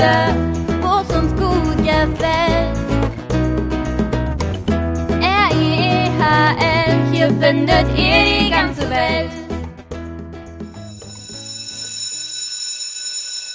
Wo es uns gut gefällt. R-I-E-H-L, hier findet ihr die ganze Welt.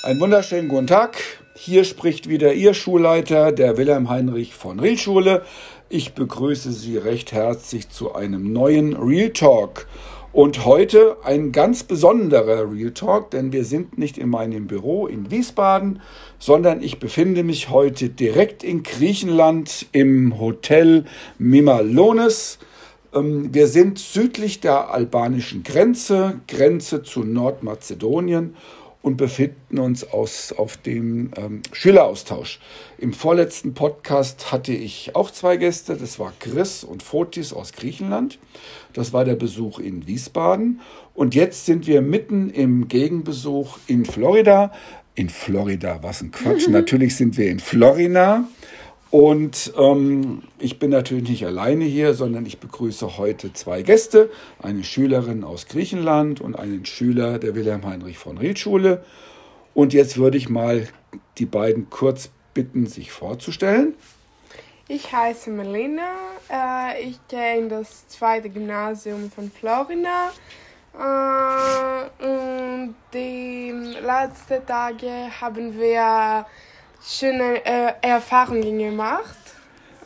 Einen wunderschönen guten Tag. Hier spricht wieder Ihr Schulleiter der Wilhelm Heinrich von Riel Schule. Ich begrüße Sie recht herzlich zu einem neuen Real Talk. Und heute ein ganz besonderer Real Talk, denn wir sind nicht in meinem Büro in Wiesbaden, sondern ich befinde mich heute direkt in Griechenland im Hotel Mimalones. Ähm, wir sind südlich der albanischen Grenze, Grenze zu Nordmazedonien und befinden uns aus, auf dem ähm, Schüleraustausch. Im vorletzten Podcast hatte ich auch zwei Gäste, das war Chris und Fotis aus Griechenland. Das war der Besuch in Wiesbaden. Und jetzt sind wir mitten im Gegenbesuch in Florida. In Florida, was ein Quatsch. Natürlich sind wir in Florida. Und ähm, ich bin natürlich nicht alleine hier, sondern ich begrüße heute zwei Gäste, eine Schülerin aus Griechenland und einen Schüler der Wilhelm Heinrich von Ried Schule. Und jetzt würde ich mal die beiden kurz bitten, sich vorzustellen. Ich heiße Melina, äh, ich gehe in das zweite Gymnasium von Florina. Äh, und die letzten Tage haben wir schöne äh, Erfahrungen gemacht.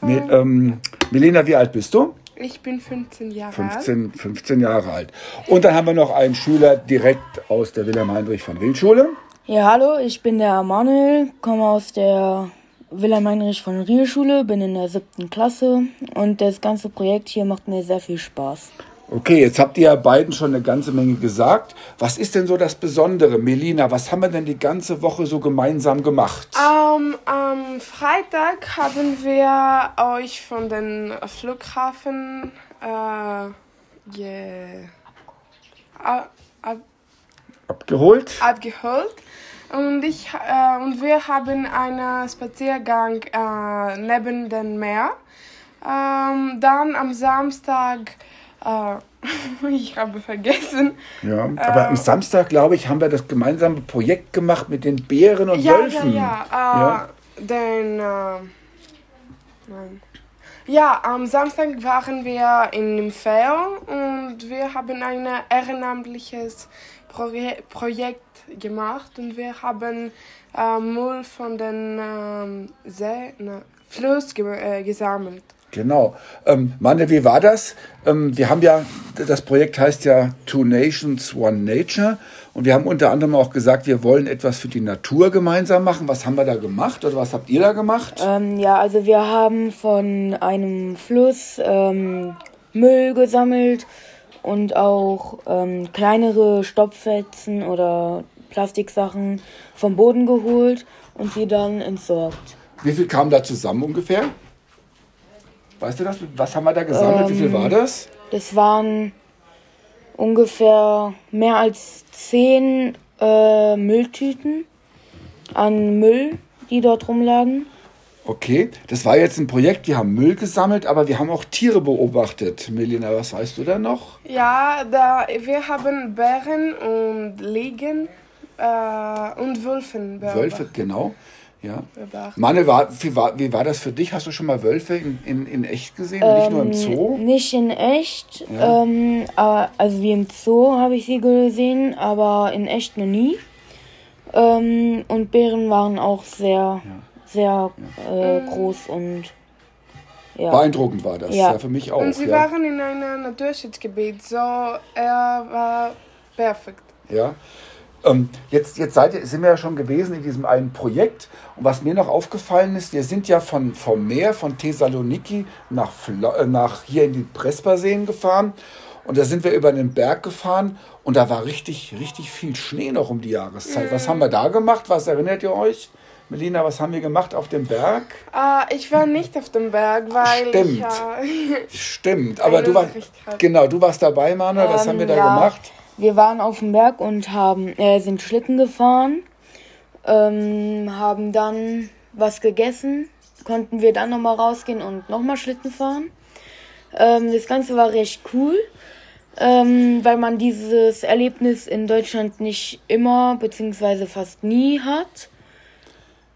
Me, ähm, Melina, wie alt bist du? Ich bin 15 Jahre 15, alt. 15 Jahre alt. Und dann haben wir noch einen Schüler direkt aus der Wilhelm Heinrich von Riel Schule. Ja, hallo, ich bin der Manuel, komme aus der Wilhelm Heinrich von Riel Schule, bin in der siebten Klasse und das ganze Projekt hier macht mir sehr viel Spaß. Okay, jetzt habt ihr ja beiden schon eine ganze Menge gesagt. Was ist denn so das Besondere? Melina, was haben wir denn die ganze Woche so gemeinsam gemacht? Um, am Freitag haben wir euch von den Flughafen äh, yeah, ab, ab, abgeholt. abgeholt. Und, ich, äh, und wir haben einen Spaziergang äh, neben dem Meer. Ähm, dann am Samstag ich habe vergessen. Ja, aber äh, am Samstag, glaube ich, haben wir das gemeinsame Projekt gemacht mit den Bären und ja, Wölfen. Ja, ja. Äh, ja. Den, äh, nein. Ja, am Samstag waren wir in dem Fair und wir haben ein ehrenamtliches Proje Projekt gemacht und wir haben äh, Müll von den ähm, ge äh, gesammelt. Genau. Ähm, Manne, wie war das? Ähm, wir haben ja, das Projekt heißt ja Two Nations, One Nature. Und wir haben unter anderem auch gesagt, wir wollen etwas für die Natur gemeinsam machen. Was haben wir da gemacht oder was habt ihr da gemacht? Ähm, ja, also wir haben von einem Fluss ähm, Müll gesammelt und auch ähm, kleinere Stopfetzen oder Plastiksachen vom Boden geholt und sie dann entsorgt. Wie viel kam da zusammen ungefähr? Weißt du das? Was haben wir da gesammelt? Ähm, Wie viel ähm, war das? Das waren ungefähr mehr als zehn äh, Mülltüten an Müll, die dort rumlagen. Okay, das war jetzt ein Projekt, die haben Müll gesammelt, aber wir haben auch Tiere beobachtet. Melina, was weißt du da noch? Ja, da, wir haben Bären und Liegen äh, und Wölfen beobachtet. Wölfe, genau. Ja. Manne, war, wie, war, wie war das für dich? Hast du schon mal Wölfe in, in, in echt gesehen, ähm, nicht nur im ähm, Zoo? Nicht in echt. Ja. Ähm, also wie im Zoo habe ich sie gesehen, aber in echt noch nie. Ähm, und Bären waren auch sehr, ja. sehr äh, groß und ja. Beeindruckend war das, ja. ja, für mich auch. Und sie waren in einem Naturschutzgebiet, so er war perfekt. Ja. Ähm, jetzt jetzt seid ihr, sind wir ja schon gewesen in diesem einen Projekt. Und was mir noch aufgefallen ist, wir sind ja von, vom Meer, von Thessaloniki nach, äh, nach hier in die Presperseen gefahren. Und da sind wir über den Berg gefahren und da war richtig, richtig viel Schnee noch um die Jahreszeit. Mhm. Was haben wir da gemacht? Was erinnert ihr euch? Melina, was haben wir gemacht auf dem Berg? Uh, ich war nicht auf dem Berg, weil Stimmt. ich... Äh, Stimmt, aber du warst... Genau, du warst dabei, Manuel. Was ähm, haben wir da ja. gemacht? Wir waren auf dem Berg und haben, äh, sind Schlitten gefahren, ähm, haben dann was gegessen, konnten wir dann nochmal rausgehen und nochmal Schlitten fahren. Ähm, das Ganze war recht cool, ähm, weil man dieses Erlebnis in Deutschland nicht immer bzw. fast nie hat.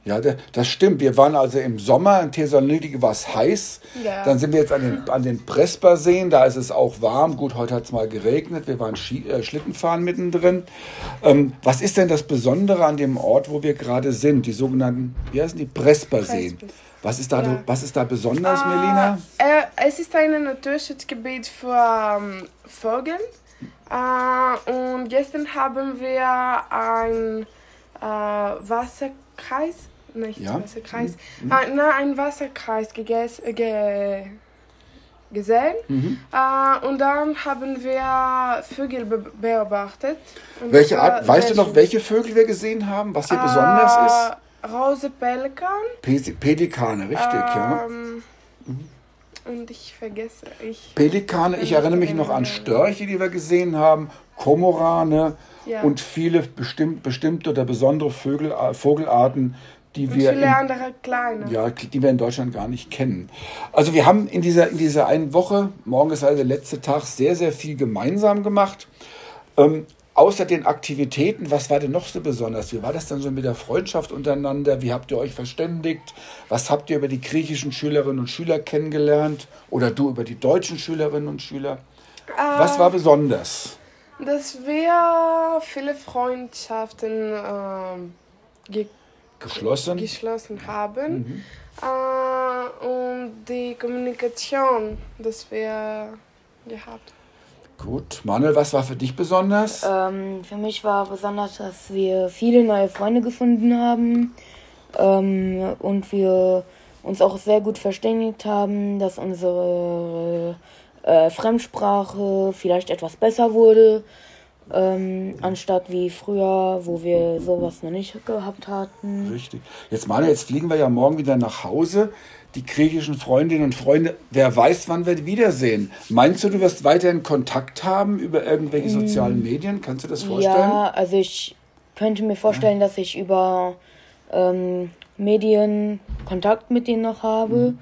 Ja, das stimmt. Wir waren also im Sommer in Thessaloniki, war es heiß. Ja. Dann sind wir jetzt an den, an den Prespa-Seen, da ist es auch warm. Gut, heute hat es mal geregnet, wir waren Ski, äh, Schlittenfahren mittendrin. Ähm, was ist denn das Besondere an dem Ort, wo wir gerade sind? Die sogenannten, wie heißen die, Prespa-Seen. Prespas. Was ist da, Ja. was ist da besonders, Ah, Melina? Äh, es ist ein Naturschutzgebiet für ähm, Vögel. Äh, und gestern haben wir ein äh, Wasserkreis, nicht Ja. Mhm. Wasserkreis, äh, nein, ein Wasserkreis geges, ge, gesehen. Mhm. Äh, und dann haben wir Vögel be beobachtet. Und Welche Art, weißt du noch, welche Vögel wir gesehen haben? Was hier besonders ist? Äh, Rose Pelikan. Pe- Pelikane, richtig, ja. Ähm, Und ich vergesse, ich. Pelikane, ich erinnere mich noch an Störche, die wir gesehen haben, Kormorane Ja. und viele bestimmt, bestimmte oder besondere Vögel, äh, Vogelarten, die Und wir, viele in, andere kleine. ja, die wir in Deutschland gar nicht kennen. Also wir haben in dieser, in dieser einen Woche, morgen ist also der letzte Tag, sehr, sehr viel gemeinsam gemacht. Ähm, außer den Aktivitäten, was war denn noch so besonders? Wie war das dann so mit der Freundschaft untereinander? Wie habt ihr euch verständigt? Was habt ihr über die griechischen Schülerinnen und Schüler kennengelernt? Oder du über die deutschen Schülerinnen und Schüler? Was war besonders? Dass wir viele Freundschaften ähm, ge Geschlossen? geschlossen Mhm. haben. Äh, und die Kommunikation, dass wir gehabt Gut. Manuel, was war für dich besonders? Ähm, für mich war besonders, dass wir viele neue Freunde gefunden haben ähm, und wir uns auch sehr gut verständigt haben, dass unsere äh, Fremdsprache vielleicht etwas besser wurde, ähm, anstatt wie früher, wo wir sowas noch nicht gehabt hatten. Richtig. Jetzt, Manuel, jetzt fliegen wir ja morgen wieder nach Hause. Die griechischen Freundinnen und Freunde, wer weiß, wann wir die wiedersehen. Meinst du, du wirst weiterhin Kontakt haben über irgendwelche sozialen Medien? Kannst du das vorstellen? Ja, also ich könnte mir vorstellen, dass ich über ähm, Medien Kontakt mit denen noch habe.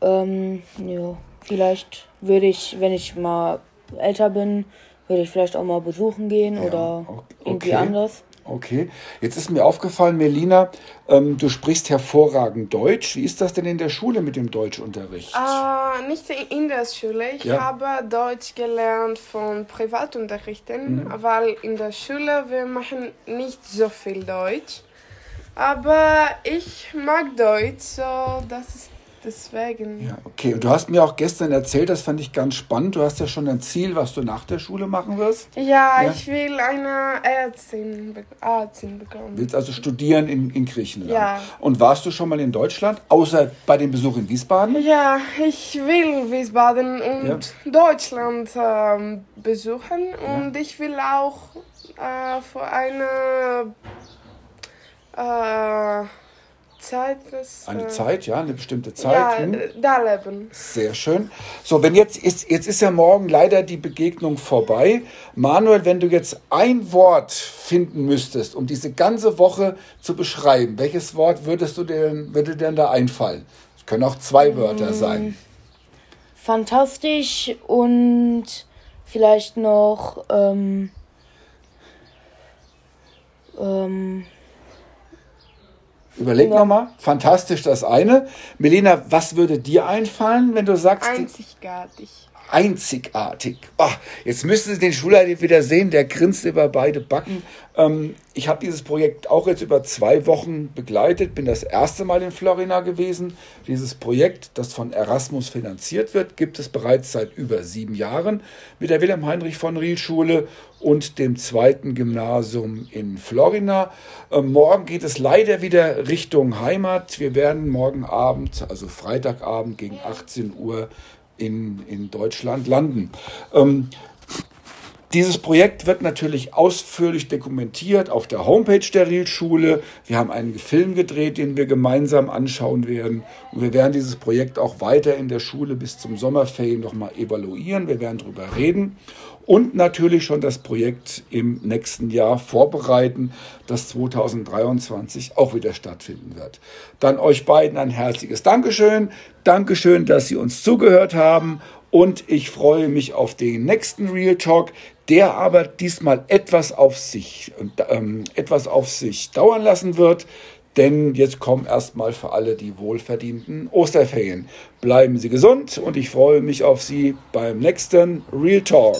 Ähm, ja, vielleicht würde ich, wenn ich mal älter bin, würde ich vielleicht auch mal besuchen gehen oder o- irgendwie okay. anders. Okay. Jetzt ist mir aufgefallen, Melina, ähm, du sprichst hervorragend Deutsch. Wie ist das denn in der Schule mit dem Deutschunterricht? Äh, nicht in der Schule. Ich Ja. habe Deutsch gelernt von Privatunterrichten, Mhm. weil in der Schule wir machen nicht so viel Deutsch. Aber ich mag Deutsch, so das ist deswegen. Ja, okay. Und du hast mir auch gestern erzählt, das fand ich ganz spannend. Du hast ja schon ein Ziel, was du nach der Schule machen wirst. Ja, Ja. ich will eine Ärztin, Ärztin bekommen. Willst also studieren in, in Griechenland. Ja. Und warst du schon mal in Deutschland, außer bei dem Besuch in Wiesbaden? Ja, ich will Wiesbaden und Deutschland ähm, besuchen und ich will auch äh, für eine äh, Zeit, das, Eine äh, Zeit, ja, eine bestimmte Zeit. ja, hm? äh, da leben. Sehr schön. So, wenn jetzt ist, jetzt ist ja morgen leider die Begegnung vorbei. Manuel, wenn du jetzt ein Wort finden müsstest, um diese ganze Woche zu beschreiben, welches Wort würdest du denn, würde dir denn da einfallen? Es können auch zwei Wörter sein. Fantastisch und vielleicht noch ähm, ähm, Überleg Ja. nochmal. Fantastisch das eine. Melina, was würde dir einfallen, wenn du sagst, Einzigartig. Einzigartig. Ah, jetzt müssen Sie den Schulleiter wieder sehen, der grinst über beide Backen. Ähm, ich habe dieses Projekt auch jetzt über zwei Wochen begleitet, bin das erste Mal in Florina gewesen. Dieses Projekt, das von Erasmus finanziert wird, gibt es bereits seit über sieben Jahren mit der Wilhelm Heinrich von Riel Schule und dem zweiten Gymnasium in Florina. Ähm, morgen geht es leider wieder Richtung Heimat. Wir werden morgen Abend, also Freitagabend gegen 18 Uhr in, in Deutschland landen. Ähm, dieses Projekt wird natürlich ausführlich dokumentiert auf der Homepage der Riel-Schule. Wir haben einen Film gedreht, den wir gemeinsam anschauen werden. Und wir werden dieses Projekt auch weiter in der Schule bis zum Sommerferien nochmal evaluieren. Wir werden darüber reden. Und natürlich schon das Projekt im nächsten Jahr vorbereiten, das 2023 auch wieder stattfinden wird. Dann euch beiden ein herzliches Dankeschön. Dankeschön, dass Sie uns zugehört haben. Und ich freue mich auf den nächsten Real Talk, der aber diesmal etwas auf sich, ähm, etwas auf sich dauern lassen wird. denn jetzt kommen erstmal für alle die wohlverdienten Osterferien. Bleiben Sie gesund und ich freue mich auf Sie beim nächsten Real Talk.